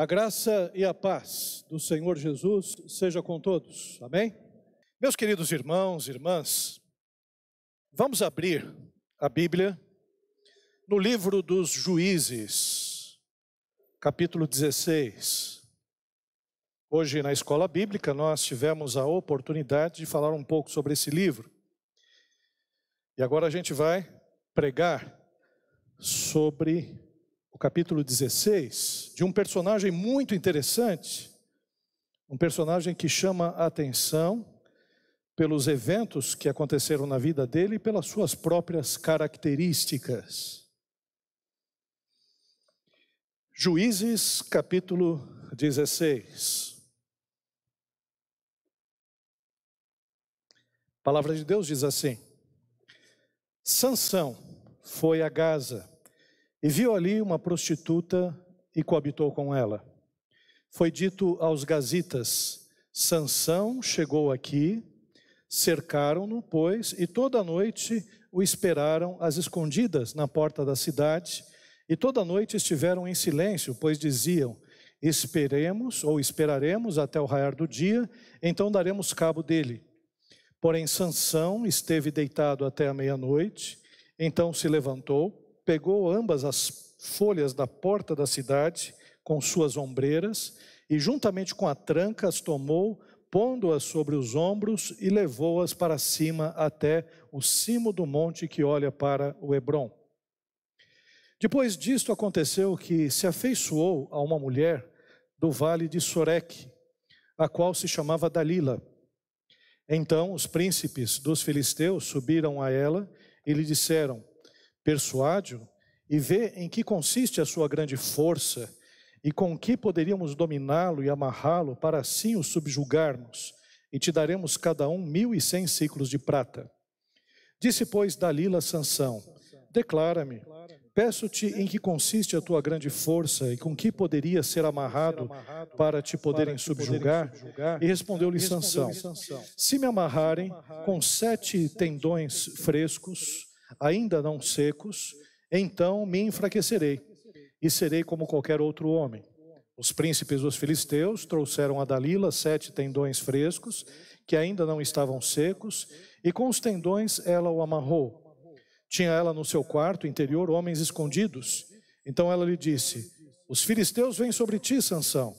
A graça e a paz do Senhor Jesus seja com todos. Amém? Meus queridos irmãos e irmãs, vamos abrir a Bíblia no livro dos Juízes, capítulo 16. Hoje na escola bíblica nós tivemos a oportunidade de falar um pouco sobre esse livro. E agora a gente vai pregar sobre capítulo 16 de um personagem muito interessante, um personagem que chama a atenção pelos eventos que aconteceram na vida dele e pelas suas próprias características. Juízes, capítulo 16. A palavra de Deus diz assim: Sansão foi a Gaza e viu ali uma prostituta e coabitou com ela. Foi dito aos gazitas: Sansão chegou aqui, cercaram-no, pois, e toda noite o esperaram às escondidas na porta da cidade, e toda noite estiveram em silêncio, pois diziam: Esperemos ou esperaremos até o raiar do dia, então daremos cabo dele. Porém, Sansão esteve deitado até a meia-noite, então se levantou, pegou ambas as folhas da porta da cidade com suas ombreiras e, juntamente com a tranca, as tomou, pondo-as sobre os ombros e levou-as para cima até o cimo do monte que olha para o Hebron. Depois disto aconteceu que se afeiçoou a uma mulher do vale de Soreque, a qual se chamava Dalila. Então os príncipes dos filisteus subiram a ela e lhe disseram: persuade-o e vê em que consiste a sua grande força e com que poderíamos dominá-lo e amarrá-lo para assim o subjugarmos, e te daremos cada um mil e cem ciclos de prata. Disse, pois, Dalila Sansão, declara-me, peço-te em que consiste a tua grande força e com que poderia ser amarrado para te poderem subjugar? E respondeu-lhe Sansão, se me amarrarem com sete tendões frescos, ainda não secos, então me enfraquecerei e serei como qualquer outro homem. Os príncipes dos filisteus trouxeram a Dalila sete tendões frescos, que ainda não estavam secos, e com os tendões ela o amarrou. Tinha ela no seu quarto interior homens escondidos. Então ela lhe disse: Os filisteus vêm sobre ti, Sansão.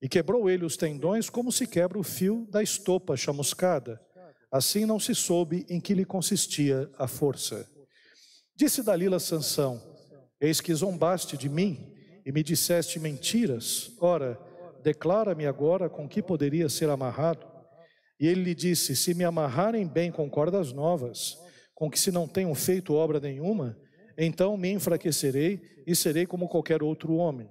E quebrou ele os tendões como se quebra o fio da estopa chamuscada. Assim não se soube em que lhe consistia a força. Disse Dalila a Sansão: Eis que zombaste de mim e me disseste mentiras. Ora, declara-me agora com que poderia ser amarrado. E ele lhe disse: Se me amarrarem bem com cordas novas, com que se não tenham feito obra nenhuma, então me enfraquecerei e serei como qualquer outro homem.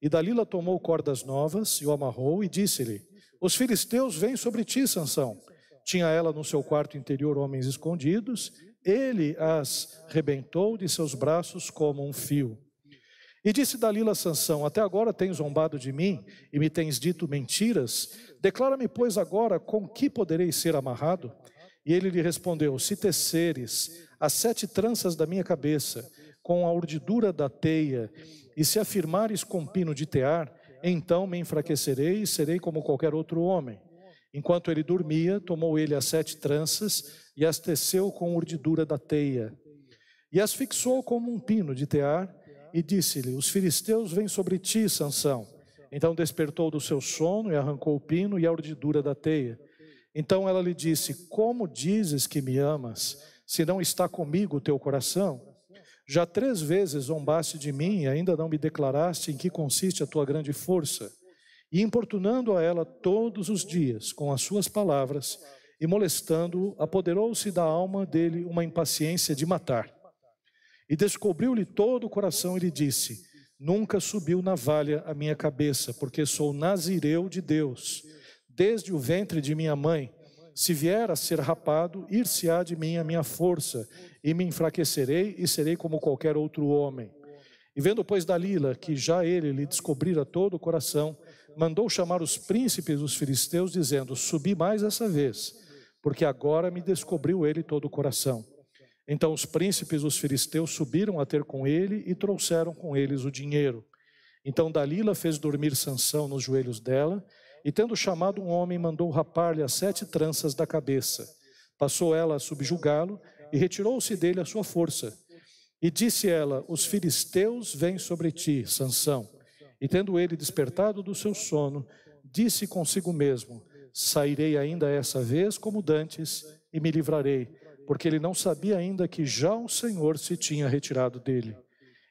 E Dalila tomou cordas novas e o amarrou e disse-lhe: Os filisteus vêm sobre ti, Sansão. Tinha ela no seu quarto interior homens escondidos, ele as rebentou de seus braços como um fio. E disse Dalila a Sansão: Até agora tens zombado de mim e me tens dito mentiras. Declara-me, pois, agora com que poderei ser amarrado? E ele lhe respondeu: Se teceres as sete tranças da minha cabeça com a urdidura da teia, e se afirmares com pino de tear, então me enfraquecerei e serei como qualquer outro homem. Enquanto ele dormia, tomou ele as sete tranças e as teceu com urdidura da teia. E as fixou como um pino de tear e disse-lhe: Os filisteus vêm sobre ti, Sansão. Então despertou do seu sono e arrancou o pino e a urdidura da teia. Então ela lhe disse: Como dizes que me amas, se não está comigo o teu coração? Já três vezes zombaste de mim e ainda não me declaraste em que consiste a tua grande força e importunando a ela todos os dias com as suas palavras e molestando-o, apoderou-se da alma dele uma impaciência de matar. E descobriu-lhe todo o coração e lhe disse: Nunca subiu navalha a minha cabeça, porque sou nazireu de Deus, desde o ventre de minha mãe. Se vier a ser rapado, ir-se-á de mim a minha força, e me enfraquecerei e serei como qualquer outro homem. E vendo, pois, Dalila, que já ele lhe descobrira todo o coração, mandou chamar os príncipes dos filisteus, dizendo: Subi mais essa vez, porque agora me descobriu ele todo o coração. Então os príncipes dos filisteus subiram a ter com ele e trouxeram com eles o dinheiro. Então Dalila fez dormir Sansão nos joelhos dela, e tendo chamado um homem, mandou rapar-lhe as sete tranças da cabeça. Passou ela a subjugá-lo e retirou-se dele a sua força. E disse ela: Os filisteus vêm sobre ti, Sansão. E tendo ele despertado do seu sono, disse consigo mesmo: Sairei ainda essa vez como dantes e me livrarei, porque ele não sabia ainda que já o Senhor se tinha retirado dele.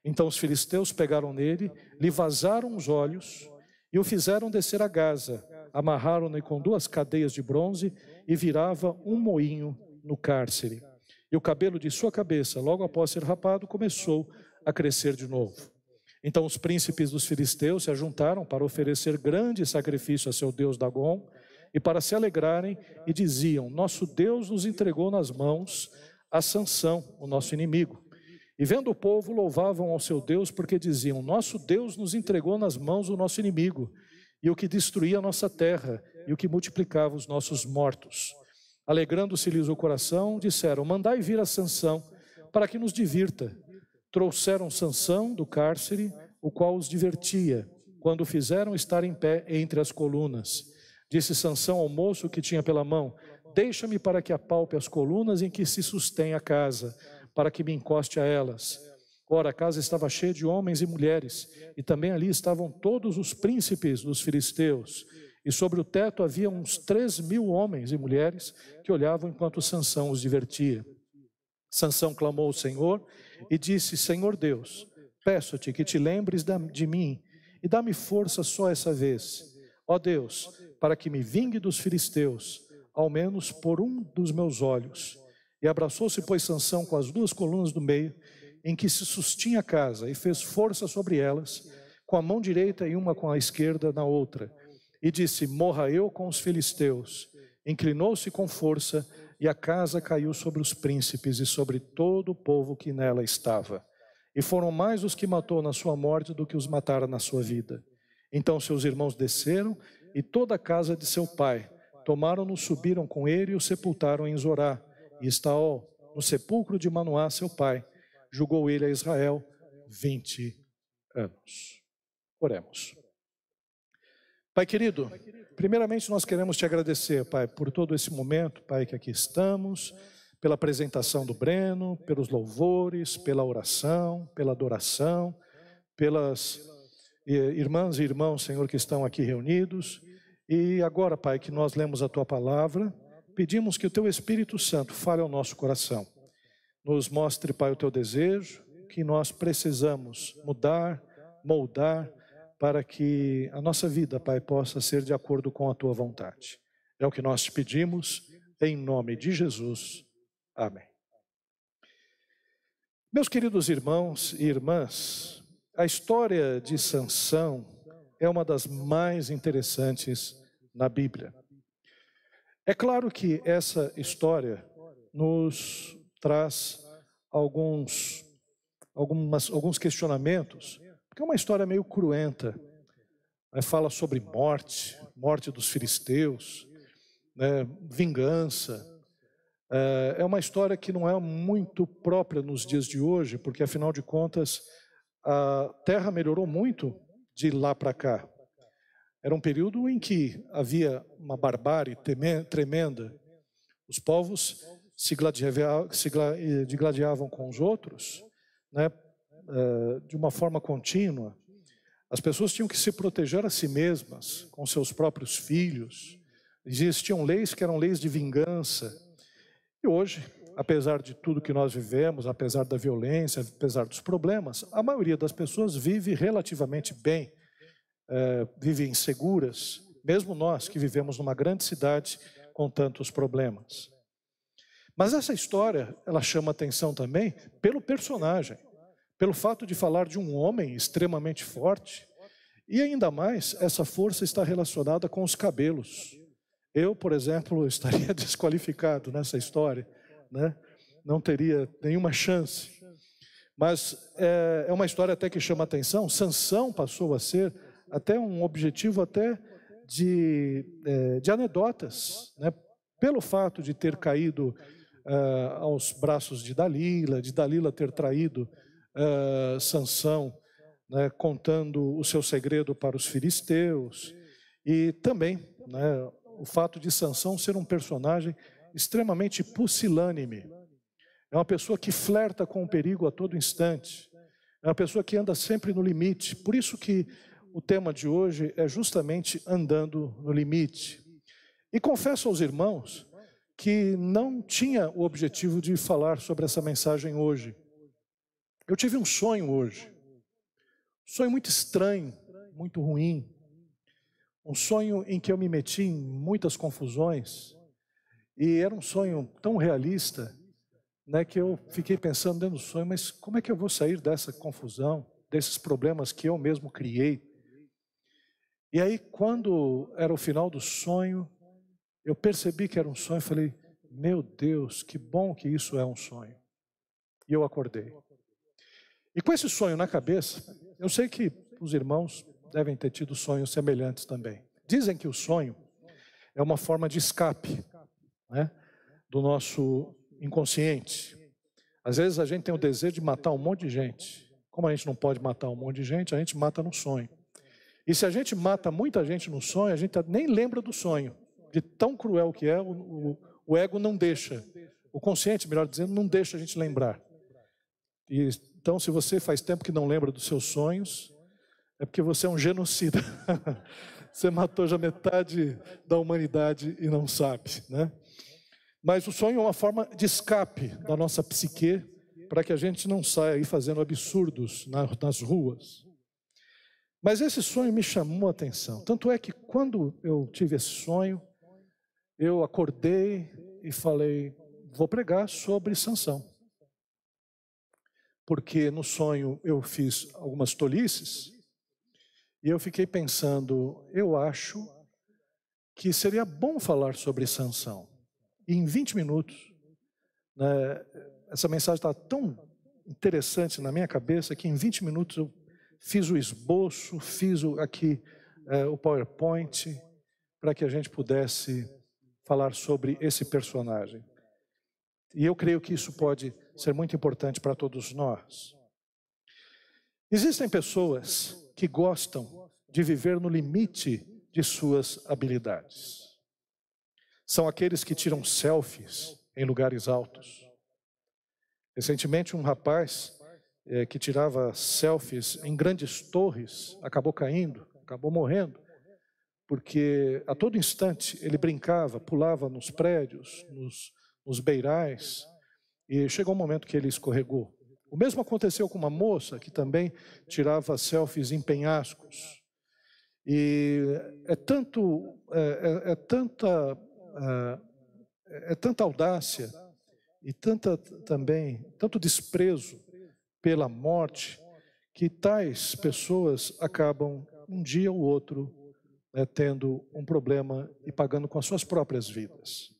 Então os filisteus pegaram nele, lhe vazaram os olhos e o fizeram descer a Gaza, amarraram-no com duas cadeias de bronze e virava um moinho no cárcere. E o cabelo de sua cabeça, logo após ser rapado, começou a crescer de novo. Então os príncipes dos filisteus se ajuntaram para oferecer grande sacrifício a seu deus Dagon e para se alegrarem e diziam: Nosso Deus nos entregou nas mãos a Sansão, o nosso inimigo. E vendo o povo, louvavam ao seu Deus, porque diziam: Nosso Deus nos entregou nas mãos o nosso inimigo, e o que destruía a nossa terra, e o que multiplicava os nossos mortos. Alegrando-se-lhes o coração, disseram: Mandai vir a Sansão, para que nos divirta. Trouxeram Sansão do cárcere, o qual os divertia, quando o fizeram estar em pé entre as colunas. Disse Sansão ao moço que tinha pela mão: Deixa-me para que apalpe as colunas em que se sustém a casa para que me encoste a elas. Ora, a casa estava cheia de homens e mulheres, e também ali estavam todos os príncipes dos filisteus. E sobre o teto havia uns três mil homens e mulheres que olhavam enquanto Sansão os divertia. Sansão clamou ao Senhor e disse: Senhor Deus, peço-te que te lembres de mim e dá-me força só essa vez. Ó Deus, para que me vingue dos filisteus, ao menos por um dos meus olhos. E abraçou-se, pois, Sansão com as duas colunas do meio, em que se sustinha a casa, e fez força sobre elas, com a mão direita e uma com a esquerda na outra. E disse: Morra eu com os filisteus. Inclinou-se com força, e a casa caiu sobre os príncipes e sobre todo o povo que nela estava. E foram mais os que matou na sua morte do que os matara na sua vida. Então seus irmãos desceram, e toda a casa de seu pai. Tomaram-no, subiram com ele e o sepultaram em Zorá e está no sepulcro de Manoá, seu pai. Julgou ele a Israel 20 anos. Oremos. Pai querido, primeiramente nós queremos te agradecer, Pai, por todo esse momento, Pai, que aqui estamos, pela apresentação do Breno, pelos louvores, pela oração, pela adoração, pelas eh, irmãs e irmãos, Senhor, que estão aqui reunidos. E agora, Pai, que nós lemos a tua palavra, pedimos que o teu Espírito Santo fale ao nosso coração. Nos mostre, Pai, o teu desejo, que nós precisamos mudar, moldar, para que a nossa vida, Pai, possa ser de acordo com a tua vontade. É o que nós te pedimos, em nome de Jesus. Amém. Meus queridos irmãos e irmãs, a história de Sansão é uma das mais interessantes na Bíblia. É claro que essa história nos traz alguns, algumas, alguns questionamentos, porque é uma história meio cruenta. Né? Fala sobre morte, morte dos filisteus, né? vingança. É, é uma história que não é muito própria nos dias de hoje, porque afinal de contas a terra melhorou muito de lá para cá. Era um período em que havia uma barbárie tremenda. Os povos se gladiavam com os outros né, eh, de uma forma contínua. As pessoas tinham que se proteger a si mesmas, com seus próprios filhos. Existiam leis que eram leis de vingança. E hoje, apesar de tudo que nós vivemos, apesar da violência, apesar dos problemas, a maioria das pessoas vive relativamente bem é, vivem inseguras, mesmo nós que vivemos numa grande cidade com tantos problemas. Mas essa história, ela chama atenção também pelo personagem, pelo fato de falar de um homem extremamente forte, e ainda mais, essa força está relacionada com os cabelos. Eu, por exemplo, estaria desqualificado nessa história, né? não teria nenhuma chance. Mas é, é uma história até que chama atenção. Sansão passou a ser até um objetivo até de, é, de anedotas, né? pelo fato de ter caído uh, aos braços de Dalila, de Dalila ter traído uh, Sansão né, contando o seu segredo para os filisteus, e também né, o fato de Sansão ser um personagem extremamente pusilânime. É uma pessoa que flerta com o perigo a todo instante. É uma pessoa que anda sempre no limite. Por isso que o tema de hoje é justamente andando no limite. E confesso aos irmãos que não tinha o objetivo de falar sobre essa mensagem hoje. Eu tive um sonho hoje. Um sonho muito estranho, muito ruim. Um sonho em que eu me meti em muitas confusões. E era um sonho tão realista, né, que eu fiquei pensando dentro do sonho, mas como é que eu vou sair dessa confusão, desses problemas que eu mesmo criei? E aí, quando era o final do sonho, eu percebi que era um sonho, falei, meu Deus, que bom que isso é um sonho. E eu acordei. E com esse sonho na cabeça, eu sei que os irmãos devem ter tido sonhos semelhantes também. Dizem que o sonho é uma forma de escape né, do nosso inconsciente. Às vezes a gente tem o desejo de matar um monte de gente. Como a gente não pode matar um monte de gente, a gente mata no sonho. E se a gente mata muita gente no sonho, a gente nem lembra do sonho, de tão cruel que é, o, o, o ego não deixa. O consciente, melhor dizendo, não deixa a gente lembrar. E, então, se você faz tempo que não lembra dos seus sonhos, é porque você é um genocida. você matou já metade da humanidade e não sabe, né? Mas o sonho é uma forma de escape da nossa psique para que a gente não saia aí fazendo absurdos nas ruas. Mas esse sonho me chamou a atenção. Tanto é que quando eu tive esse sonho, eu acordei e falei: vou pregar sobre Sansão. Porque no sonho eu fiz algumas tolices e eu fiquei pensando, eu acho que seria bom falar sobre Sansão. E em 20 minutos, né, essa mensagem está tão interessante na minha cabeça que em 20 minutos eu fiz o esboço, fiz o, aqui é, o PowerPoint, para que a gente pudesse falar sobre esse personagem. E eu creio que isso pode ser muito importante para todos nós. Existem pessoas que gostam de viver no limite de suas habilidades são aqueles que tiram selfies em lugares altos. Recentemente, um rapaz é, que tirava selfies em grandes torres acabou caindo, acabou morrendo, porque a todo instante ele brincava, pulava nos prédios, nos, nos beirais, e chegou um momento que ele escorregou. O mesmo aconteceu com uma moça que também tirava selfies em penhascos. E é tanto, é, é, é tanta ah, é tanta audácia e tanta também tanto desprezo pela morte que tais pessoas acabam um dia ou outro né, tendo um problema e pagando com as suas próprias vidas.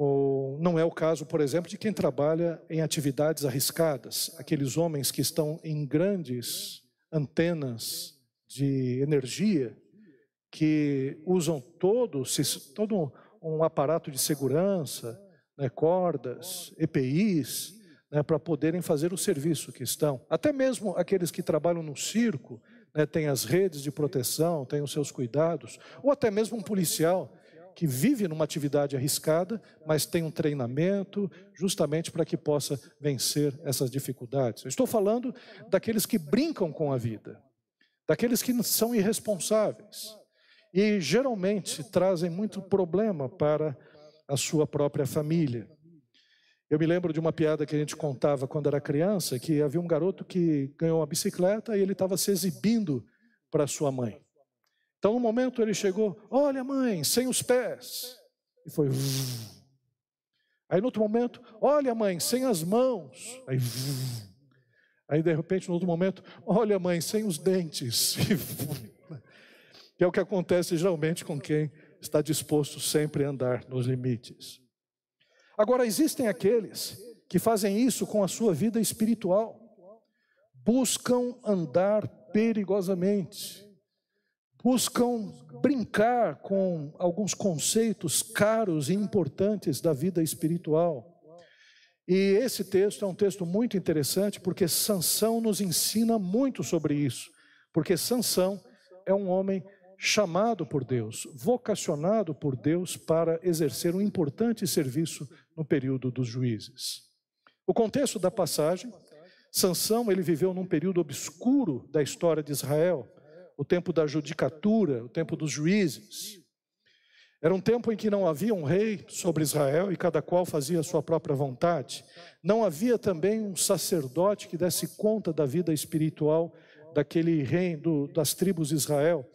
Ou não é o caso, por exemplo, de quem trabalha em atividades arriscadas, aqueles homens que estão em grandes antenas de energia que usam todo, todo um aparato de segurança, né, cordas, EPIs, né, para poderem fazer o serviço que estão. Até mesmo aqueles que trabalham no circo, né, têm as redes de proteção, têm os seus cuidados, ou até mesmo um policial que vive numa atividade arriscada, mas tem um treinamento justamente para que possa vencer essas dificuldades. Eu estou falando daqueles que brincam com a vida, daqueles que são irresponsáveis, e geralmente trazem muito problema para a sua própria família. Eu me lembro de uma piada que a gente contava quando era criança, que havia um garoto que ganhou uma bicicleta e ele estava se exibindo para sua mãe. Então, no momento ele chegou, olha mãe, sem os pés. E foi. Aí no outro momento, olha mãe, sem as mãos. Aí, aí de repente, no outro momento, olha mãe, sem os dentes. que é o que acontece geralmente com quem está disposto sempre a andar nos limites. Agora, existem aqueles que fazem isso com a sua vida espiritual, buscam andar perigosamente, buscam brincar com alguns conceitos caros e importantes da vida espiritual. E esse texto é um texto muito interessante porque Sansão nos ensina muito sobre isso. Porque Sansão é um homem chamado por Deus, vocacionado por Deus para exercer um importante serviço no período dos juízes. O contexto da passagem, Sansão ele viveu num período obscuro da história de Israel, o tempo da judicatura, o tempo dos juízes. Era um tempo em que não havia um rei sobre Israel e cada qual fazia a sua própria vontade. Não havia também um sacerdote que desse conta da vida espiritual daquele reino das tribos de Israel.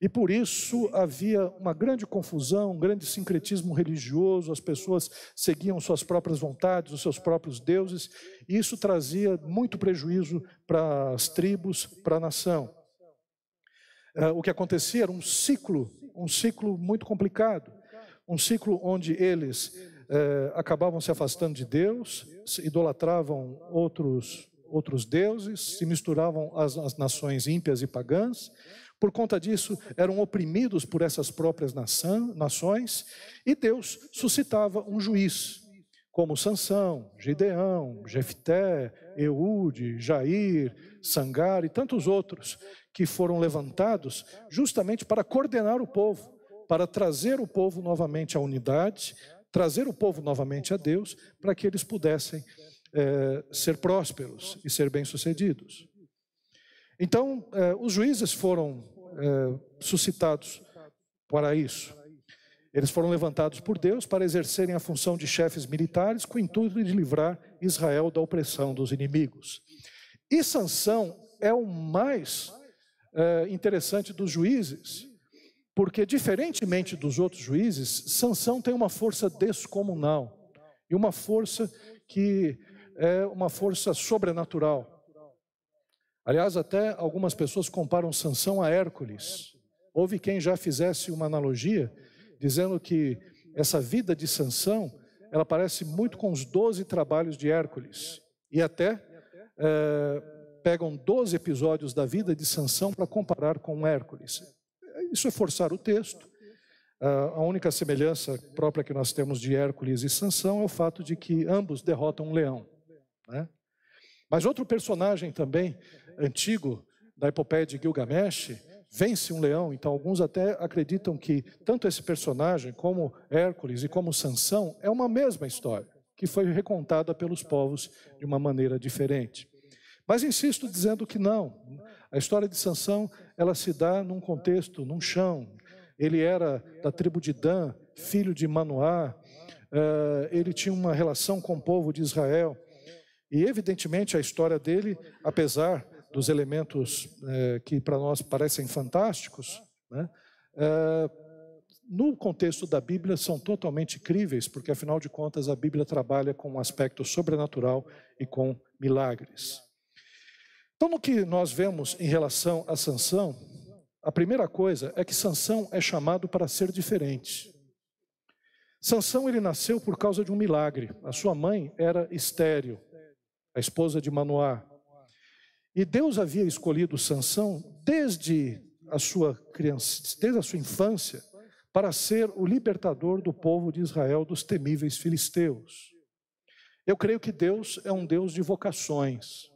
E por isso havia uma grande confusão, um grande sincretismo religioso, as pessoas seguiam suas próprias vontades, os seus próprios deuses, e isso trazia muito prejuízo para as tribos, para a nação. É, o que acontecia era um ciclo um ciclo muito complicado, um ciclo onde eles é, acabavam se afastando de Deus, idolatravam outros, outros deuses, se misturavam às, às nações ímpias e pagãs. Por conta disso, eram oprimidos por essas próprias nação, nações, e Deus suscitava um juiz, como Sansão, Gideão, Jefté, Eude, Jair, Sangar e tantos outros, que foram levantados justamente para coordenar o povo, para trazer o povo novamente à unidade, trazer o povo novamente a Deus, para que eles pudessem é, ser prósperos e ser bem-sucedidos. Então, é, os juízes foram é, suscitados para isso. Eles foram levantados por Deus para exercerem a função de chefes militares com o intuito de livrar Israel da opressão dos inimigos. E Sansão é o mais é, interessante dos juízes, porque diferentemente dos outros juízes, Sansão tem uma força descomunal e uma força que é uma força sobrenatural. Aliás, até algumas pessoas comparam Sansão a Hércules. Houve quem já fizesse uma analogia dizendo que essa vida de Sansão, ela parece muito com os doze trabalhos de Hércules. E até é, pegam 12 episódios da vida de Sansão para comparar com Hércules. Isso é forçar o texto. A única semelhança própria que nós temos de Hércules e Sansão é o fato de que ambos derrotam um leão. Né? Mas outro personagem também antigo da epopeia de Gilgamesh vence um leão. Então alguns até acreditam que tanto esse personagem como Hércules e como Sansão é uma mesma história que foi recontada pelos povos de uma maneira diferente. Mas insisto dizendo que não. A história de Sansão, ela se dá num contexto, num chão. Ele era da tribo de Dan, filho de Manoá. Uh, ele tinha uma relação com o povo de Israel. E evidentemente a história dele, apesar dos elementos uh, que para nós parecem fantásticos, né, uh, no contexto da Bíblia são totalmente críveis, porque afinal de contas a Bíblia trabalha com um aspecto sobrenatural e com milagres. Então, no que nós vemos em relação a Sansão, a primeira coisa é que Sansão é chamado para ser diferente. Sansão ele nasceu por causa de um milagre. A sua mãe era estéril, a esposa de Manoá. E Deus havia escolhido Sansão desde a sua criança, desde a sua infância, para ser o libertador do povo de Israel dos temíveis filisteus. Eu creio que Deus é um Deus de vocações.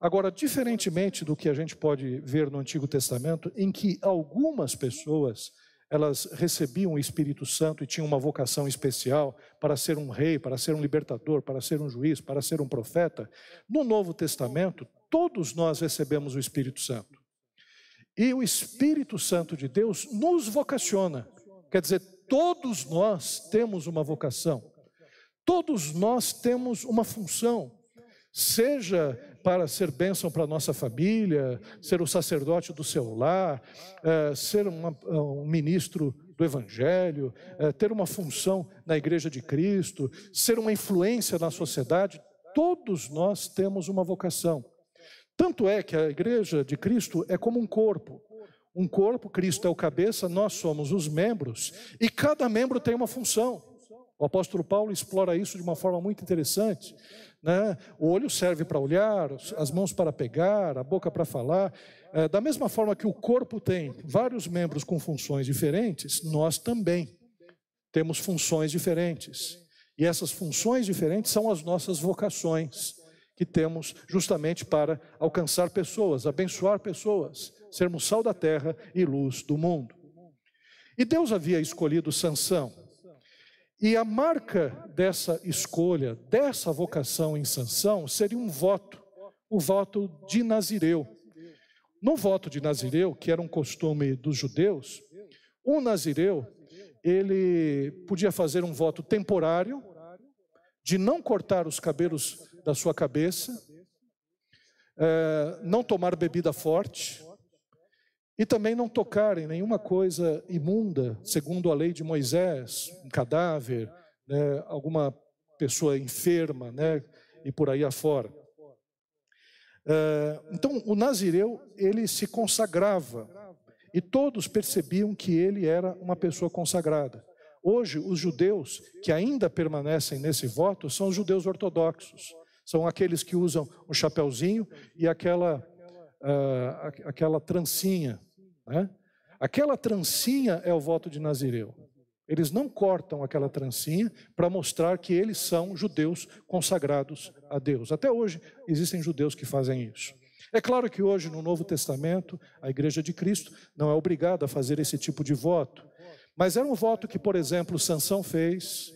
Agora, diferentemente do que a gente pode ver no Antigo Testamento, em que algumas pessoas elas recebiam o Espírito Santo e tinham uma vocação especial para ser um rei, para ser um libertador, para ser um juiz, para ser um profeta, no Novo Testamento, todos nós recebemos o Espírito Santo. E o Espírito Santo de Deus nos vocaciona. Quer dizer, todos nós temos uma vocação. Todos nós temos uma função. Seja para ser bênção para a nossa família, ser o sacerdote do seu lar, é, ser uma, um ministro do Evangelho, é, ter uma função na Igreja de Cristo, ser uma influência na sociedade, todos nós temos uma vocação. Tanto é que a Igreja de Cristo é como um corpo. Um corpo, Cristo é o cabeça, nós somos os membros, e cada membro tem uma função. O apóstolo Paulo explora isso de uma forma muito interessante. Né? O olho serve para olhar, as mãos para pegar, a boca para falar. É, da mesma forma que o corpo tem vários membros com funções diferentes, nós também temos funções diferentes. E essas funções diferentes são as nossas vocações que temos justamente para alcançar pessoas, abençoar pessoas, sermos sal da terra e luz do mundo. E Deus havia escolhido Sansão. E a marca dessa escolha, dessa vocação em Sansão, seria um voto, o voto de Nazireu. No voto de Nazireu, que era um costume dos judeus, o Nazireu, ele podia fazer um voto temporário de não cortar os cabelos da sua cabeça, é, não tomar bebida forte e também não tocar em nenhuma coisa imunda, segundo a lei de Moisés, um cadáver, né, alguma pessoa enferma, né, e por aí afora. É, então, o Nazireu, ele se consagrava, e todos percebiam que ele era uma pessoa consagrada. Hoje, os judeus que ainda permanecem nesse voto são os judeus ortodoxos. São aqueles que usam o chapéuzinho e aquela, uh, aquela trancinha. Né? Aquela trancinha é o voto de Nazireu. Eles não cortam aquela trancinha para mostrar que eles são judeus consagrados a Deus. Até hoje existem judeus que fazem isso. É claro que hoje, no Novo Testamento, a Igreja de Cristo não é obrigada a fazer esse tipo de voto. Mas era um voto que, por exemplo, Sansão fez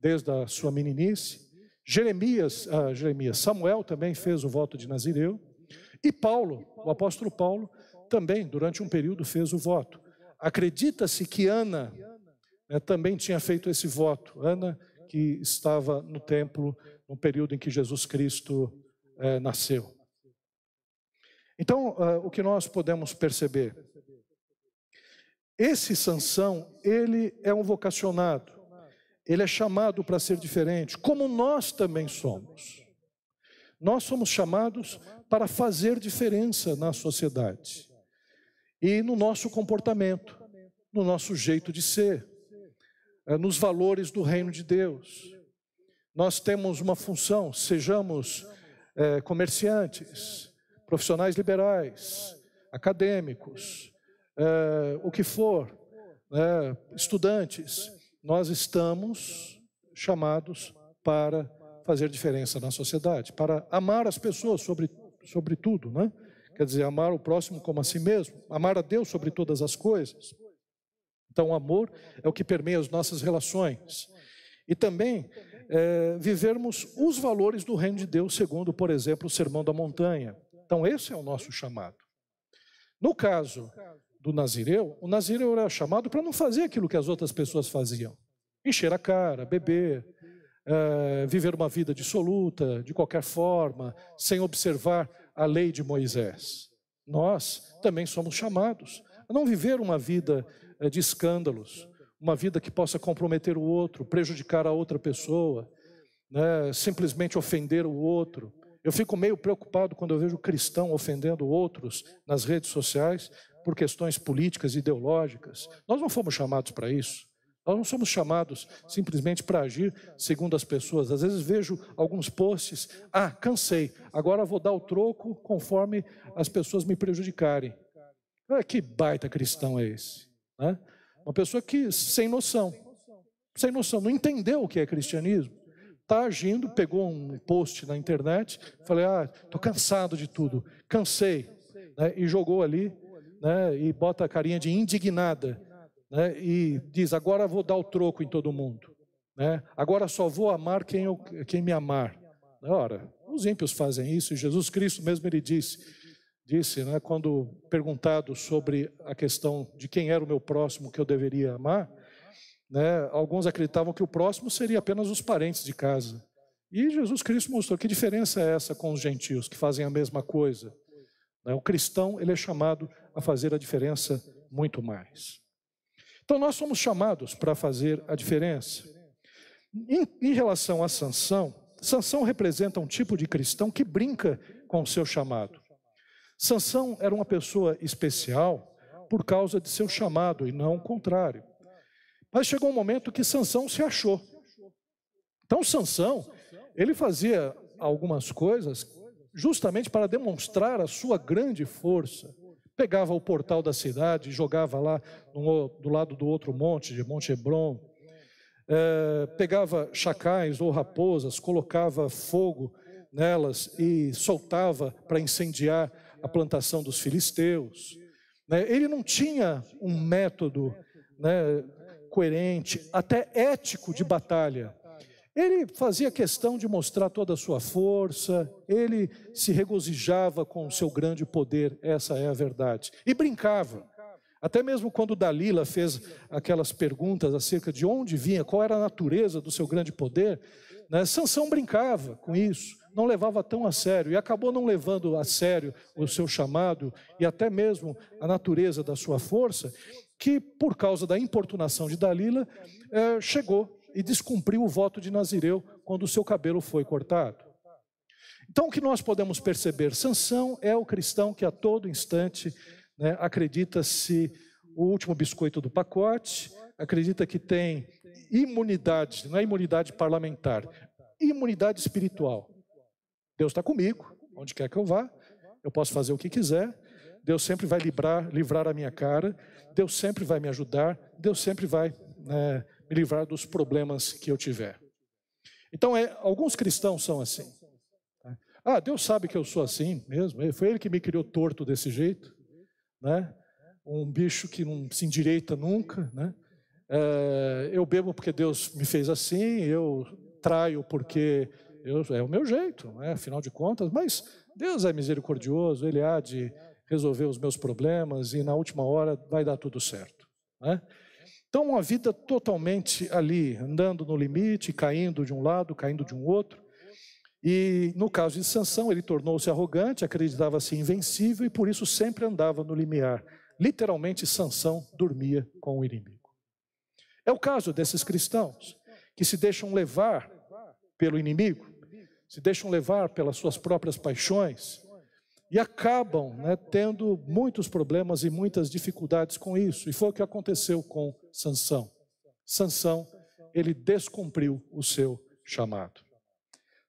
desde a sua meninice, Jeremias, ah, Jeremias, Samuel também fez o voto de Nazireu, e Paulo, o apóstolo Paulo, também, durante um período, fez o voto. Acredita-se que Ana né, também tinha feito esse voto. Ana, que estava no templo no período em que Jesus Cristo eh, nasceu. Então, uh, o que nós podemos perceber? Esse Sansão, ele é um vocacionado. Ele é chamado para ser diferente, como nós também somos. Nós somos chamados para fazer diferença na sociedade e no nosso comportamento, no nosso jeito de ser, eh, nos valores do reino de Deus. Nós temos uma função, sejamos é, comerciantes, profissionais liberais, acadêmicos, é, o que for, é, estudantes, nós estamos chamados para fazer diferença na sociedade, para amar as pessoas sobre, sobre tudo, né? Quer dizer, amar o próximo como a si mesmo, amar a Deus sobre todas as coisas. Então, o amor é o que permeia as nossas relações. E também é, vivermos os valores do reino de Deus, segundo, por exemplo, o Sermão da Montanha. Então, esse é o nosso chamado. No caso do Nazireu, o Nazireu era chamado para não fazer aquilo que as outras pessoas faziam: encher a cara, beber, é, viver uma vida dissoluta, de qualquer forma, sem observar a lei de Moisés. Nós também somos chamados a não viver uma vida é, de escândalos, uma vida que possa comprometer o outro, prejudicar a outra pessoa, né, simplesmente ofender o outro. Eu fico meio preocupado quando eu vejo cristão ofendendo outros nas redes sociais, por questões políticas, ideológicas. Nós não fomos chamados para isso. Nós não somos chamados simplesmente para agir segundo as pessoas. Às vezes vejo alguns posts, ah, cansei, agora vou dar o troco conforme as pessoas me prejudicarem. Ah, que baita cristão é esse? Né? Uma pessoa que sem noção, sem noção, não entendeu o que é cristianismo. Está agindo, pegou um post na internet, falei, ah, estou cansado de tudo, cansei, né? e jogou ali né, e bota a carinha de indignada, né, e diz: agora vou dar o troco em todo mundo, né, agora só vou amar quem, eu, quem me amar. Ora, os ímpios fazem isso, e Jesus Cristo mesmo ele disse, disse né, quando perguntado sobre a questão de quem era o meu próximo que eu deveria amar, né, alguns acreditavam que o próximo seria apenas os parentes de casa. E Jesus Cristo mostrou que diferença é essa com os gentios que fazem a mesma coisa. Né? O cristão ele é chamado a fazer a diferença muito mais. Então nós somos chamados para fazer a diferença. Em, em relação a Sansão, Sansão representa um tipo de cristão que brinca com o seu chamado. Sansão era uma pessoa especial por causa de seu chamado e não o contrário. Mas chegou um momento que Sansão se achou. Então Sansão, ele fazia algumas coisas justamente para demonstrar a sua grande força. Pegava o portal da cidade, jogava lá no, do lado do outro monte, de Monte Hebron. é, pegava chacais ou raposas, colocava fogo nelas e soltava para incendiar a plantação dos filisteus. Né? Ele não tinha um método né, coerente, até ético de batalha. Ele fazia questão de mostrar toda a sua força, ele se regozijava com o seu grande poder, essa é a verdade. E brincava. Até mesmo quando Dalila fez aquelas perguntas acerca de onde vinha, qual era a natureza do seu grande poder, né, Sansão brincava com isso, não levava tão a sério e acabou não levando a sério o seu chamado e até mesmo a natureza da sua força, que por causa da importunação de Dalila, é, chegou e descumpriu o voto de Nazireu quando o seu cabelo foi cortado. Então, o que nós podemos perceber? Sansão é o cristão que a todo instante né, acredita-se o último biscoito do pacote, acredita que tem imunidade, não é imunidade parlamentar, imunidade espiritual. Deus está comigo, onde quer que eu vá, eu posso fazer o que quiser, Deus sempre vai livrar, livrar a minha cara, Deus sempre vai me ajudar, Deus sempre vai né, me livrar dos problemas que eu tiver. Então, é, alguns cristãos são assim. Né? Ah, Deus sabe que eu sou assim mesmo. Foi Ele que me criou torto desse jeito, né? Um bicho que não se endireita nunca, né? É, eu bebo porque Deus me fez assim. Eu traio porque eu, é o meu jeito, né? afinal de contas. Mas Deus é misericordioso. Ele há de resolver os meus problemas e na última hora vai dar tudo certo, né? Então, uma vida totalmente ali, andando no limite, caindo de um lado, caindo de um outro. E no caso de Sansão, ele tornou-se arrogante, acreditava-se invencível e por isso sempre andava no limiar. Literalmente, Sansão dormia com o inimigo. É o caso desses cristãos que se deixam levar pelo inimigo, se deixam levar pelas suas próprias paixões, e acabam né, tendo muitos problemas e muitas dificuldades com isso. E foi o que aconteceu com Sansão. Sansão, ele descumpriu o seu chamado.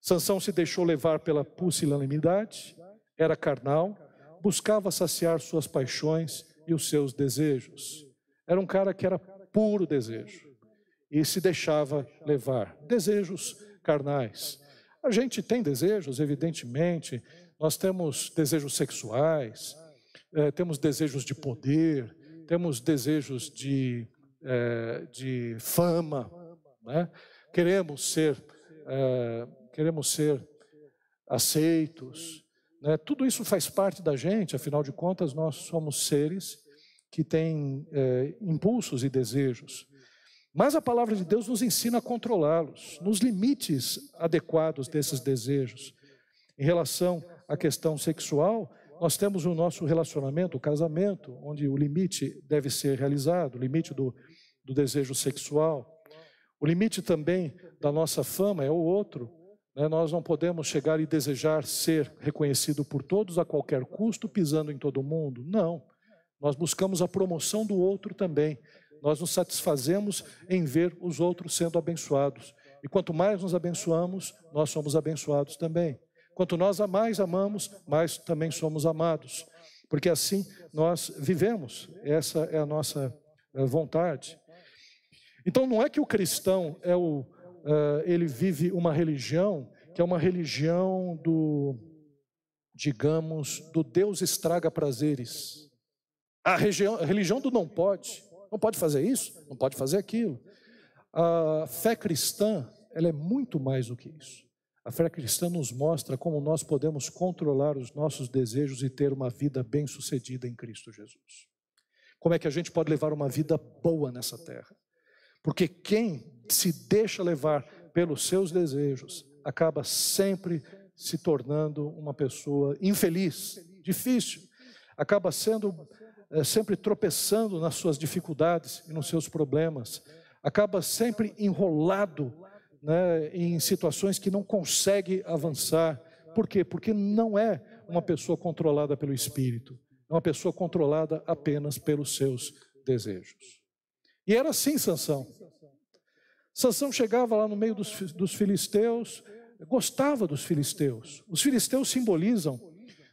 Sansão se deixou levar pela pusilanimidade, era carnal, buscava saciar suas paixões e os seus desejos. Era um cara que era puro desejo e se deixava levar. Desejos carnais. A gente tem desejos, evidentemente, nós temos desejos sexuais, é, temos desejos de poder, temos desejos de, é, de fama, né? queremos ser, é, queremos ser aceitos. Né? Tudo isso faz parte da gente, afinal de contas, nós somos seres que têm impulsos e desejos. Mas a palavra de Deus nos ensina a controlá-los, nos limites adequados desses desejos, em relação a questão sexual, nós temos o nosso relacionamento, o casamento, onde o limite deve ser realizado, o limite do, do desejo sexual. O limite também da nossa fama é o outro. Né? Nós não podemos chegar e desejar ser reconhecido por todos a qualquer custo, pisando em todo mundo. Não. Nós buscamos a promoção do outro também. Nós nos satisfazemos em ver os outros sendo abençoados. E quanto mais nos abençoamos, nós somos abençoados também. Quanto nós mais amamos, mais também somos amados. Porque assim nós vivemos, essa é a nossa eh, vontade. Então não é que o cristão é o, uh, ele vive uma religião que é uma religião do, digamos, do Deus estraga prazeres. A, região, a religião do não pode, não pode fazer isso, não pode fazer aquilo. A fé cristã, ela é muito mais do que isso. A fé cristã nos mostra como nós podemos controlar os nossos desejos e ter uma vida bem-sucedida em Cristo Jesus. Como é que a gente pode levar uma vida boa nessa terra? Porque quem se deixa levar pelos seus desejos acaba sempre se tornando uma pessoa infeliz, difícil, acaba sendo é, sempre tropeçando nas suas dificuldades e nos seus problemas, acaba sempre enrolado né, em situações que não consegue avançar. Por quê? Porque não é uma pessoa controlada pelo Espírito, é uma pessoa controlada apenas pelos seus desejos. E era assim Sansão. Sansão chegava lá no meio dos, dos filisteus, gostava dos filisteus. Os filisteus simbolizam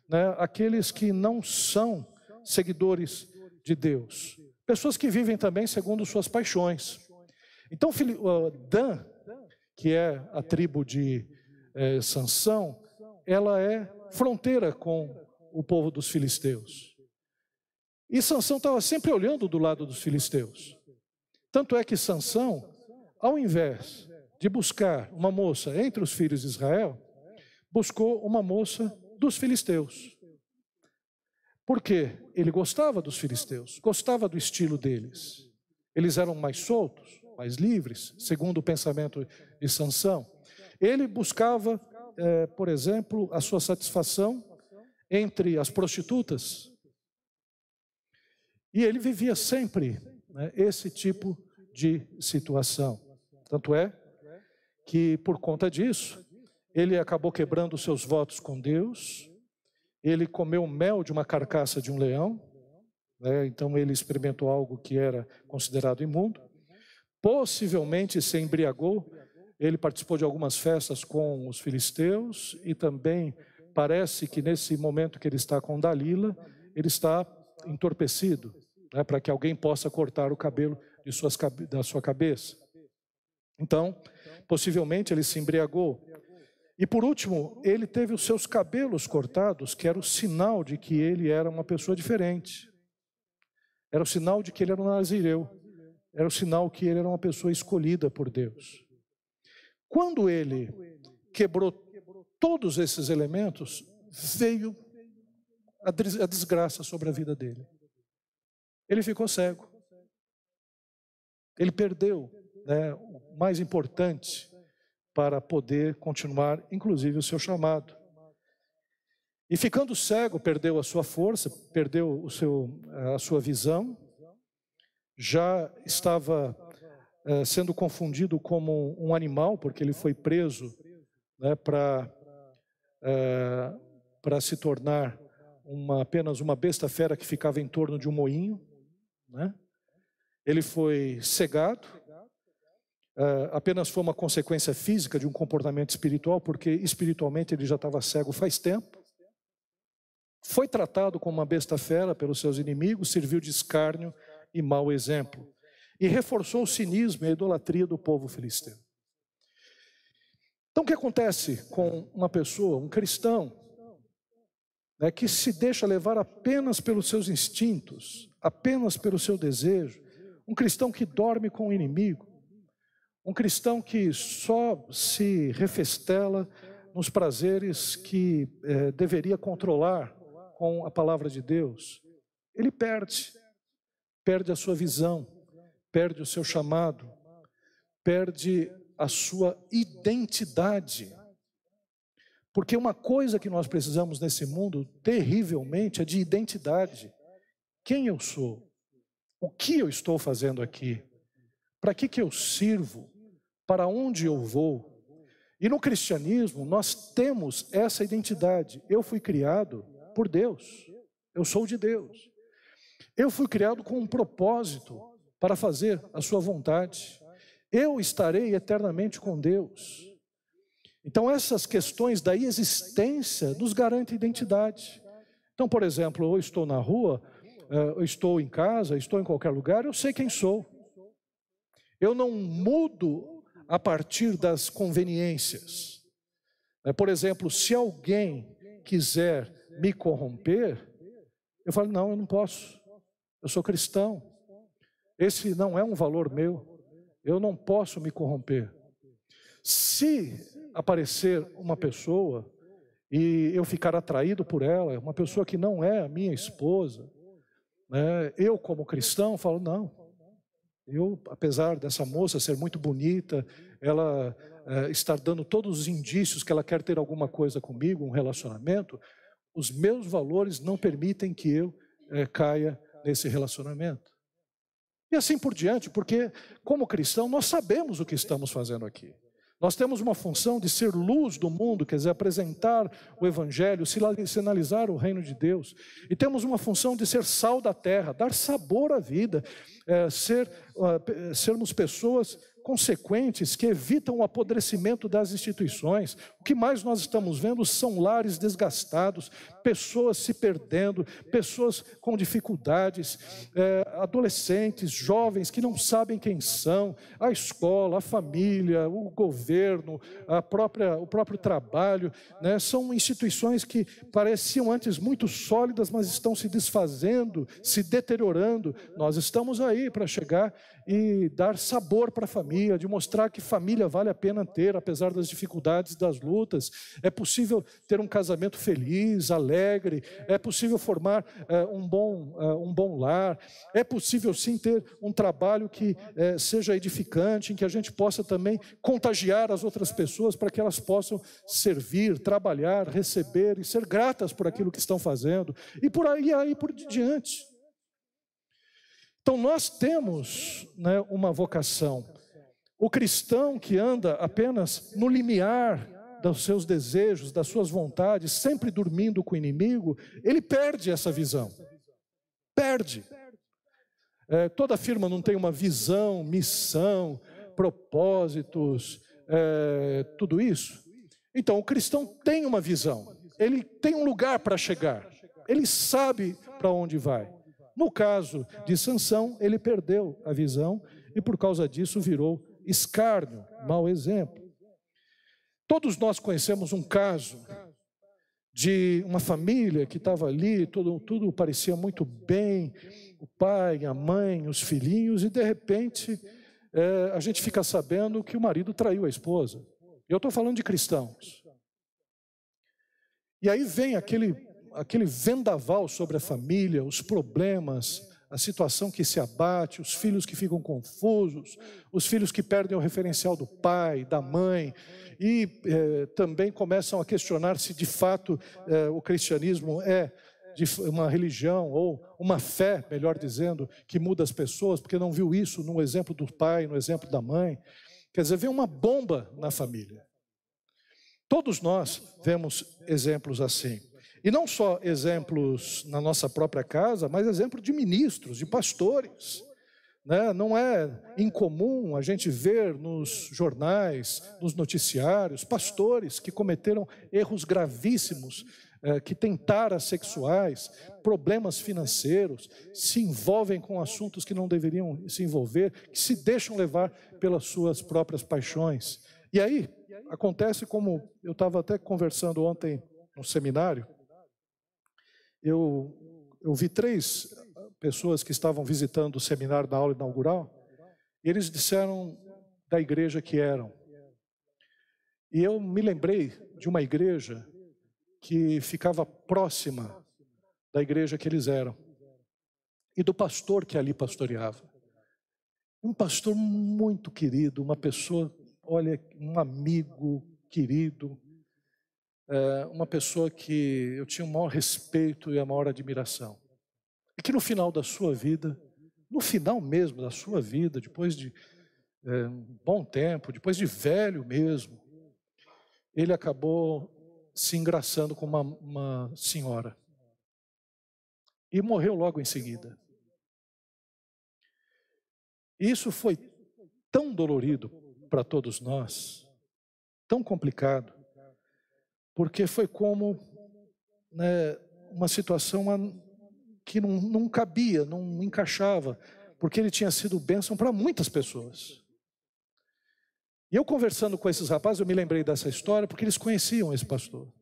né, aqueles que não são seguidores de Deus, pessoas que vivem também segundo suas paixões. Então, Dan, que é a tribo de é, Sansão, ela é fronteira com o povo dos filisteus. E Sansão estava sempre olhando do lado dos filisteus. Tanto é que Sansão, ao invés de buscar uma moça entre os filhos de Israel, buscou uma moça dos filisteus. Porque ele gostava dos filisteus, gostava do estilo deles. Eles eram mais soltos, mais livres, segundo o pensamento de Sansão. Ele buscava, é, por exemplo, a sua satisfação entre as prostitutas. E ele vivia sempre né, esse tipo de situação. Tanto é que, por conta disso, ele acabou quebrando seus votos com Deus, ele comeu mel de uma carcaça de um leão, né? então ele experimentou algo que era considerado imundo. Possivelmente se embriagou, ele participou de algumas festas com os filisteus e também parece que nesse momento que ele está com Dalila, ele está entorpecido, né? para que alguém possa cortar o cabelo de suas, da sua cabeça. Então, possivelmente ele se embriagou e por último, ele teve os seus cabelos cortados, que era o sinal de que ele era uma pessoa diferente. Era o sinal de que ele era um nazireu. Era o sinal que ele era uma pessoa escolhida por Deus. Quando ele quebrou todos esses elementos, veio a desgraça sobre a vida dele. Ele ficou cego. Ele perdeu né, o mais importante, para poder continuar, inclusive, o seu chamado. E ficando cego, perdeu a sua força, perdeu o seu, a sua visão, já estava é, sendo confundido como um animal, porque ele foi preso né, para é, para se tornar uma, apenas uma besta fera que ficava em torno de um moinho. Né? Ele foi cegado, uh, apenas foi uma consequência física de um comportamento espiritual, porque espiritualmente ele já estava cego faz tempo. Foi tratado como uma besta fera pelos seus inimigos, serviu de escárnio e mau exemplo. E reforçou o cinismo e a idolatria do povo filisteu. Então, o que acontece com uma pessoa, um cristão, né, que se deixa levar apenas pelos seus instintos, apenas pelo seu desejo, um cristão que dorme com o inimigo, um cristão que só se refestela nos prazeres que eh, deveria controlar com a palavra de Deus, ele perde, perde a sua visão, perde o seu chamado, perde a sua identidade. Porque uma coisa que nós precisamos nesse mundo terrivelmente é de identidade. Quem eu sou? O que eu estou fazendo aqui? Para que, que eu sirvo? para onde eu vou. E no cristianismo nós temos essa identidade. Eu fui criado por Deus. Eu sou de Deus. Eu fui criado com um propósito para fazer a sua vontade. Eu estarei eternamente com Deus. Então essas questões da existência nos garantem identidade. Então, por exemplo, eu estou na rua, eh, eu estou em casa, estou em qualquer lugar, eu sei quem sou. Eu não mudo a partir das conveniências. Né, por exemplo, se alguém quiser me corromper, eu falo: não, eu não posso. Eu sou cristão. Esse não é um valor meu. Eu não posso me corromper. Se aparecer uma pessoa e eu ficar atraído por ela, uma pessoa que não é a minha esposa, né, eu, como cristão, falo: não, eu, apesar dessa moça ser muito bonita, ela é, estar dando todos os indícios que ela quer ter alguma coisa comigo, um relacionamento, os meus valores não permitem que eu é, caia nesse relacionamento. E assim por diante, porque como cristão nós sabemos o que estamos fazendo aqui. Nós temos uma função de ser luz do mundo, quer dizer, apresentar o Evangelho, sinalizar o reino de Deus. E temos uma função de ser sal da terra, dar sabor à vida, é, ser, uh, sermos pessoas consequentes que evitam o apodrecimento das instituições. O que mais nós estamos vendo são lares desgastados, pessoas se perdendo, pessoas com dificuldades, é, adolescentes, jovens que não sabem quem são, a escola, a família, o governo, a própria, o próprio trabalho. Né? São instituições que pareciam antes muito sólidas, mas estão se desfazendo, se deteriorando. Nós estamos aí para chegar e dar sabor para a família, de mostrar que família vale a pena ter, apesar das dificuldades, das lutas. É possível ter um casamento feliz, alegre, é possível formar é, um, bom, é, um bom lar, é possível sim ter um trabalho que é, seja edificante, em que a gente possa também contagiar as outras pessoas para que elas possam servir, trabalhar, receber e ser gratas por aquilo que estão fazendo, e por aí, aí por diante. Então, nós temos né, uma vocação. O cristão que anda apenas no limiar dos seus desejos, das suas vontades, sempre dormindo com o inimigo, ele perde essa visão. Perde. É, toda firma não tem uma visão, missão, propósitos, é, tudo isso. Então, o cristão tem uma visão, ele tem um lugar para chegar, ele sabe para onde vai. No caso de Sansão, ele perdeu a visão e por causa disso virou escárnio, mau exemplo. Todos nós conhecemos um caso de uma família que estava ali, tudo, tudo parecia muito bem, o pai, a mãe, os filhinhos, e de repente é, a gente fica sabendo que o marido traiu a esposa. Eu estou falando de cristãos. E aí vem aquele aquele vendaval sobre a família, os problemas, a situação que se abate, os filhos que ficam confusos, os filhos que perdem o referencial do pai, da mãe, e eh, também começam a questionar se de fato eh, o cristianismo é uma religião ou uma fé, melhor dizendo, que muda as pessoas, porque não viu isso no exemplo do pai, no exemplo da mãe. Quer dizer, vem uma bomba na família. Todos nós vemos exemplos assim. E não só exemplos na nossa própria casa, mas exemplos de ministros, de pastores. Né? Não é incomum a gente ver nos jornais, nos noticiários, pastores que cometeram erros gravíssimos, eh, que têm taras sexuais, problemas financeiros, se envolvem com assuntos que não deveriam se envolver, que se deixam levar pelas suas próprias paixões. E aí, acontece como eu estava até conversando ontem no seminário, eu, eu vi três pessoas que estavam visitando o seminário da aula inaugural, e eles disseram da igreja que eram. E eu me lembrei de uma igreja que ficava próxima da igreja que eles eram, e do pastor que ali pastoreava. Um pastor muito querido, uma pessoa, olha, um amigo querido, é, uma pessoa que eu tinha o maior respeito e a maior admiração. E que no final da sua vida, no final mesmo da sua vida, depois de é, um bom tempo, depois de velho mesmo, ele acabou se engraçando com uma, uma senhora. E morreu logo em seguida. Isso foi tão dolorido para todos nós, tão complicado, porque foi como né, uma situação que não, não cabia, não encaixava, porque ele tinha sido bênção para muitas pessoas. E eu conversando com esses rapazes, eu me lembrei dessa história porque eles conheciam esse pastor.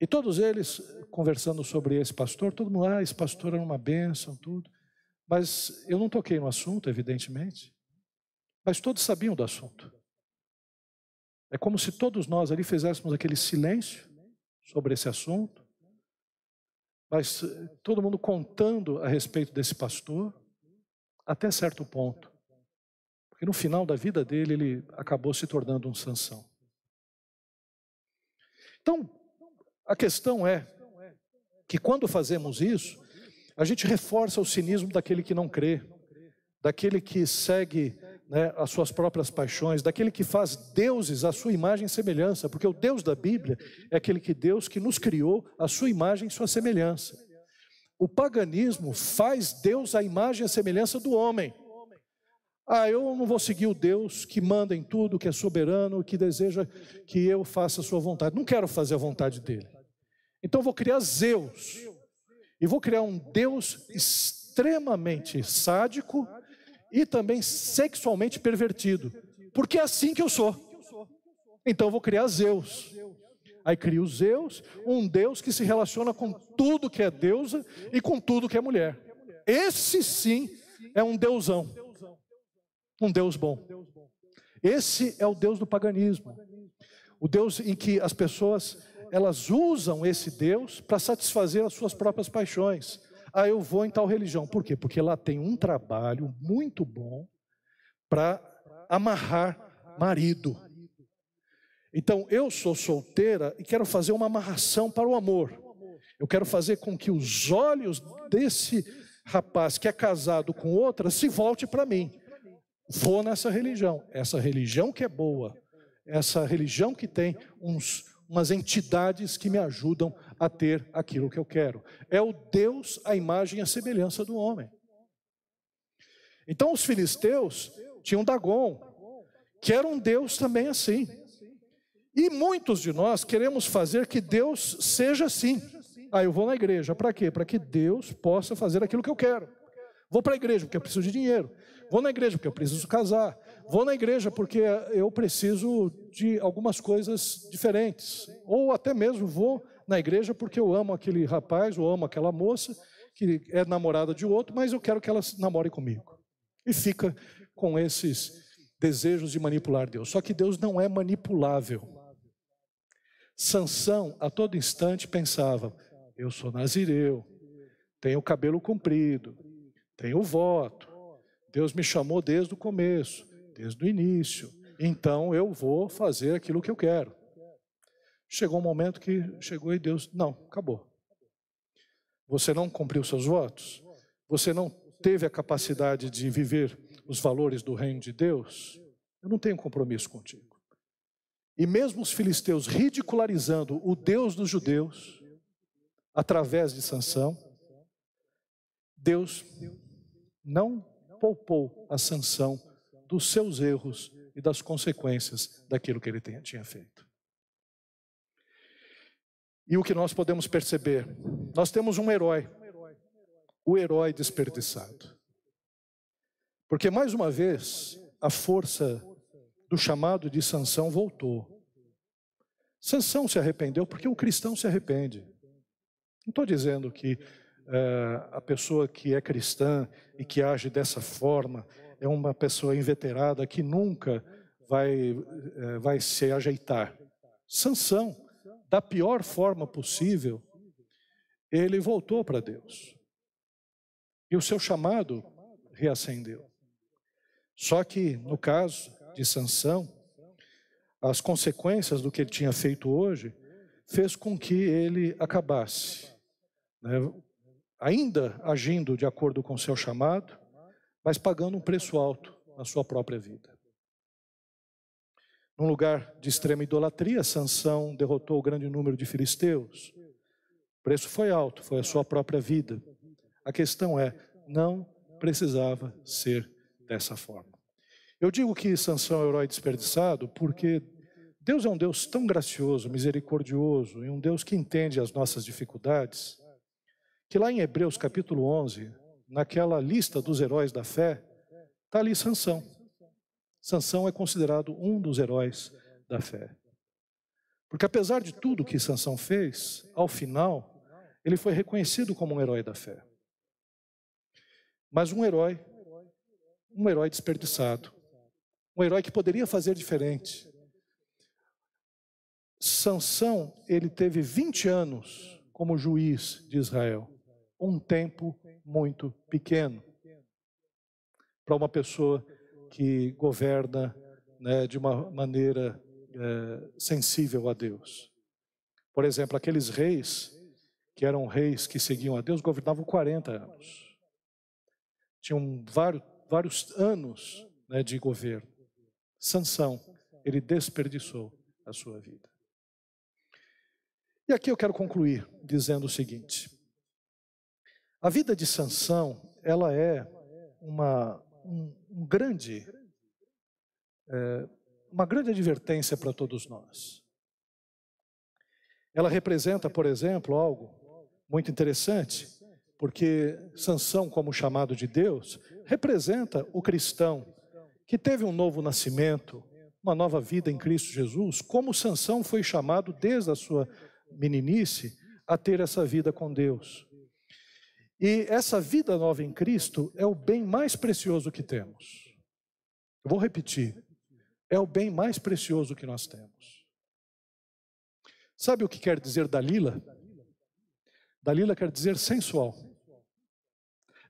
E todos eles, conversando sobre esse pastor, todo mundo, ah, esse pastor era uma bênção, tudo. Mas eu não toquei no assunto, evidentemente. Mas todos sabiam do assunto. É como se todos nós ali fizéssemos aquele silêncio sobre esse assunto, mas eh, todo mundo contando a respeito desse pastor, até certo ponto. Porque no final da vida dele, ele acabou se tornando um Sansão. Então, a questão é que quando fazemos isso, a gente reforça o cinismo daquele que não crê, daquele que segue né, as suas próprias paixões, daquele que faz deuses à sua imagem e semelhança, porque o Deus da Bíblia é aquele que Deus que nos criou à sua imagem e sua semelhança. O paganismo faz Deus à imagem e semelhança do homem. Ah, eu não vou seguir o Deus que manda em tudo, que é soberano, que deseja que eu faça a sua vontade. Não quero fazer a vontade dele. Então vou criar Zeus. E vou criar um Deus extremamente sádico e também sexualmente pervertido. Porque é assim que eu sou. Então vou criar Zeus. Aí crio Zeus, um Deus que se relaciona com tudo que é deusa e com tudo que é mulher. Esse sim é um deusão um Deus bom. Esse é o Deus do paganismo. O Deus em que as pessoas elas usam esse Deus para satisfazer as suas próprias paixões. Ah, eu vou em tal religião. Por quê? Porque lá tem um trabalho muito bom para amarrar marido. Então, eu sou solteira e quero fazer uma amarração para o amor. Eu quero fazer com que os olhos desse rapaz que é casado com outra se volte para mim vou nessa religião. Essa religião que é boa, essa religião que tem uns, umas entidades que me ajudam a ter aquilo que eu quero. É o Deus, a imagem e a semelhança do homem. Então os filisteus tinham Dagon, que era um Deus também assim. E muitos de nós queremos fazer que Deus seja assim. Ah, eu vou na igreja, para quê? Para que Deus possa fazer aquilo que eu quero. Vou para a igreja porque eu preciso de dinheiro. Vou na igreja porque eu preciso casar. Vou na igreja porque eu preciso de algumas coisas diferentes. Ou até mesmo vou na igreja porque eu amo aquele rapaz ou amo aquela moça que é namorada de outro, mas eu quero que ela namore comigo. E fica com esses desejos de manipular Deus. Só que Deus não é manipulável. Sansão a todo instante pensava: eu sou nazireu, tenho cabelo comprido, tenho voto, Deus me chamou desde o começo, desde o início. Então eu vou fazer aquilo que eu quero. Chegou um momento que chegou e Deus, não, acabou. Você não cumpriu seus votos? Você não teve a capacidade de viver os valores do reino de Deus? Eu não tenho compromisso contigo. E mesmo os filisteus ridicularizando o Deus dos judeus através de Sansão, Deus não poupou a sanção dos seus erros e das consequências daquilo que ele tinha feito. E o que nós podemos perceber? Nós temos um herói, o herói desperdiçado. Porque mais uma vez, a força do chamado de Sansão voltou. Sansão se arrependeu porque o cristão se arrepende. Não estou dizendo que é, a pessoa que é cristã e que age dessa forma é uma pessoa inveterada que nunca vai, é, vai se ajeitar. Sansão, da pior forma possível, ele voltou para Deus. E o seu chamado reacendeu. Só que, no caso de Sansão, as consequências do que ele tinha feito hoje fez com que ele acabasse né, ainda agindo de acordo com o seu chamado, mas pagando um preço alto na sua própria vida. Num lugar de extrema idolatria, Sansão derrotou o grande número de filisteus. O preço foi alto, foi a sua própria vida. A questão é, não precisava ser dessa forma. Eu digo que Sansão é o herói desperdiçado porque Deus é um Deus tão gracioso, misericordioso e um Deus que entende as nossas dificuldades que lá em Hebreus capítulo 11, naquela lista dos heróis da fé, está ali Sansão. Sansão é considerado um dos heróis da fé. Porque apesar de tudo que Sansão fez, ao final, ele foi reconhecido como um herói da fé. Mas um herói, um herói desperdiçado. Um herói que poderia fazer diferente. Sansão, ele teve 20 anos como juiz de Israel um tempo muito pequeno para uma pessoa que governa né, de uma maneira é, sensível a Deus. Por exemplo, aqueles reis que eram reis que seguiam a Deus governavam 40 anos. Tinham vários, vários anos né, de governo. Sansão, ele desperdiçou a sua vida. E aqui eu quero concluir dizendo o seguinte: a vida de Sansão, ela é uma, um, um grande, é, uma grande advertência para todos nós. Ela representa, por exemplo, algo muito interessante, porque Sansão, como chamado de Deus, representa o cristão que teve um novo nascimento, uma nova vida em Cristo Jesus, como Sansão foi chamado desde a sua meninice a ter essa vida com Deus. E essa vida nova em Cristo é o bem mais precioso que temos. vou repetir. É o bem mais precioso que nós temos. Sabe o que quer dizer Dalila? Dalila quer dizer sensual.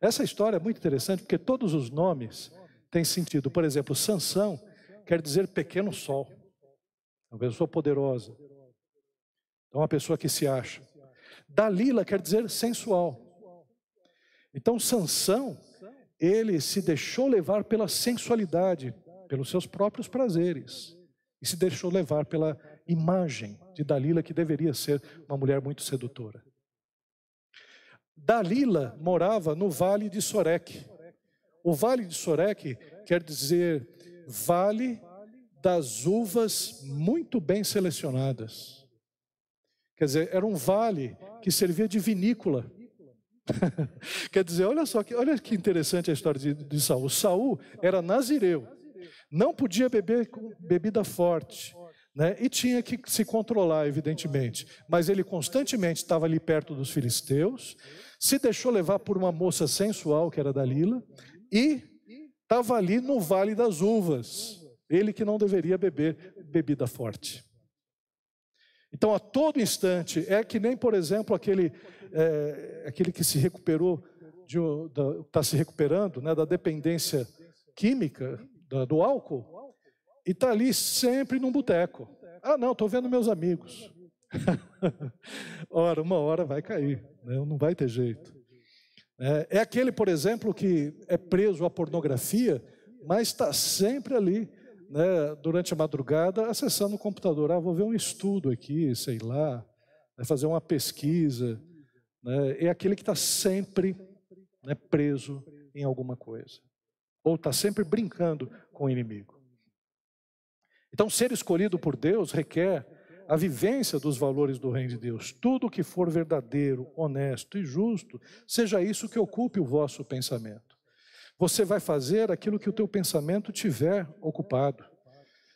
Essa história é muito interessante porque todos os nomes têm sentido. Por exemplo, Sansão quer dizer pequeno sol. Uma pessoa poderosa. Então, uma pessoa que se acha. Dalila quer dizer sensual. Então, Sansão, ele se deixou levar pela sensualidade, pelos seus próprios prazeres, e se deixou levar pela imagem de Dalila, que deveria ser uma mulher muito sedutora. Dalila morava no vale de Sorek. O vale de Sorek quer dizer vale das uvas muito bem selecionadas. Quer dizer, era um vale que servia de vinícola. Quer dizer, olha só, que, olha que interessante a história de, de Saul. Saul era nazireu, não podia beber bebida forte, né? e tinha que se controlar, evidentemente. Mas ele constantemente estava ali perto dos filisteus, se deixou levar por uma moça sensual, que era Dalila, e estava ali no Vale das Uvas, ele que não deveria beber bebida forte. Então, a todo instante, é que nem, por exemplo, aquele é, aquele que se recuperou, está se recuperando né, da dependência química, da, do álcool, e está ali sempre num boteco. Ah, não, estou vendo meus amigos. Ora, uma hora vai cair, né, não vai ter jeito. É, é aquele, por exemplo, que é preso à pornografia, mas está sempre ali, né, durante a madrugada, acessando o computador. Ah, vou ver um estudo aqui, sei lá, fazer uma pesquisa né, é aquele que está sempre né, preso em alguma coisa, ou está sempre brincando com o inimigo. Então, ser escolhido por Deus requer a vivência dos valores do reino de Deus. Tudo que for verdadeiro, honesto e justo, seja isso que ocupe o vosso pensamento. Você vai fazer aquilo que o teu pensamento tiver ocupado.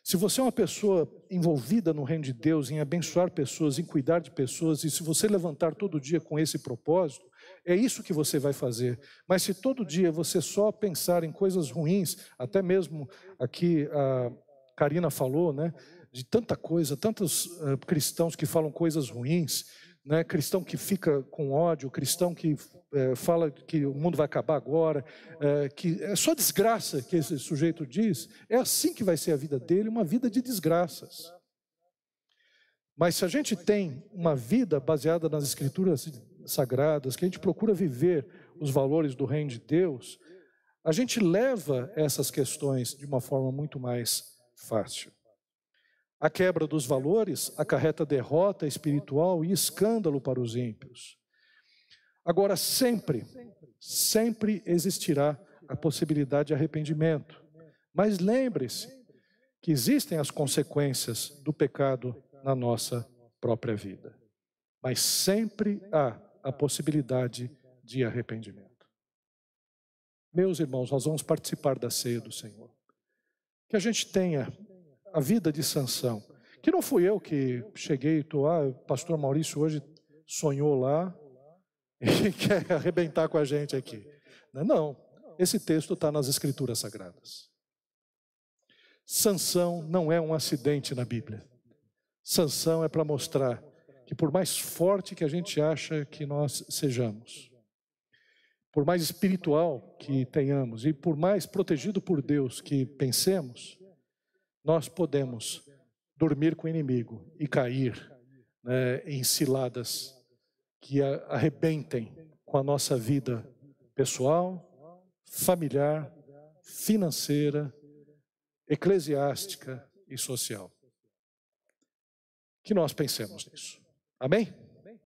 Se você é uma pessoa envolvida no reino de Deus, em abençoar pessoas, em cuidar de pessoas, e se você levantar todo dia com esse propósito, é isso que você vai fazer. Mas se todo dia você só pensar em coisas ruins, até mesmo aqui a Karina falou, né, de tanta coisa, tantos uh, cristãos que falam coisas ruins, né, cristão que fica com ódio, cristão que é, fala que o mundo vai acabar agora, é, que é só desgraça que esse sujeito diz, é assim que vai ser a vida dele, uma vida de desgraças. Mas se a gente tem uma vida baseada nas escrituras sagradas, que a gente procura viver os valores do reino de Deus, a gente leva essas questões de uma forma muito mais fácil. A quebra dos valores acarreta derrota espiritual e escândalo para os ímpios. Agora, sempre, sempre existirá a possibilidade de arrependimento. Mas lembre-se que existem as consequências do pecado na nossa própria vida. Mas sempre há a possibilidade de arrependimento. Meus irmãos, nós vamos participar da ceia do Senhor. Que a gente tenha a vida de Sansão. Que não fui eu que cheguei, tô, ah, o pastor Maurício hoje sonhou lá e quer arrebentar com a gente aqui. Não, esse texto está nas escrituras sagradas. Sansão não é um acidente na Bíblia. Sansão é para mostrar que por mais forte que a gente acha que nós sejamos, por mais espiritual que tenhamos e por mais protegido por Deus que pensemos, nós podemos dormir com o inimigo e cair né, em ciladas que arrebentem com a nossa vida pessoal, familiar, financeira, eclesiástica e social. Que nós pensemos nisso. Amém?